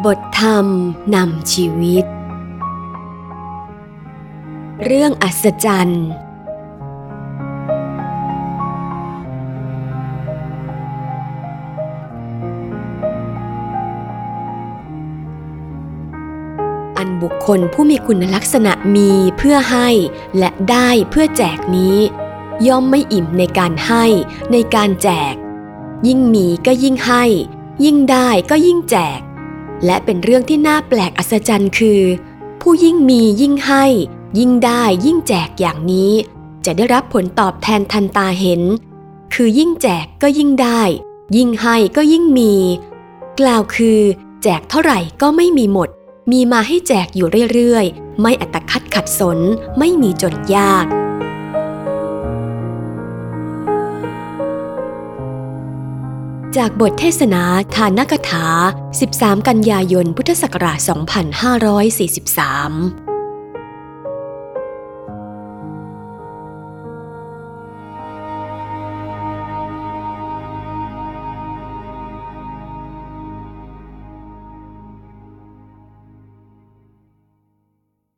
บทธรรมนำชีวิต เรื่องอัศจรรย์ อันบุคคลผู้มีคุณลักษณะมีเพื่อให้และได้เพื่อแจกนี้ ย่อมไม่อิ่มในการให้ในการแจก ยิ่งมีก็ยิ่งให้ ยิ่งได้ก็ยิ่งแจก และเป็นเรื่องที่น่าแปลกอัศจรรย์คือ ผู้ยิ่งมียิ่งให้ ยิ่งได้ยิ่งแจกอย่างนี้ จะได้รับผลตอบแทนทันตาเห็น คือยิ่งแจกก็ยิ่งได้ ยิ่งให้ก็ยิ่งมี กล่าวคือ แจกเท่าไหร่ก็ไม่มีหมด มีมาให้แจกอยู่เรื่อยๆ ไม่อัตคัดขัดสน ไม่มีจนยาก จากบทเทศนาทานกถา 13 กันยายน พุทธศักราช 2543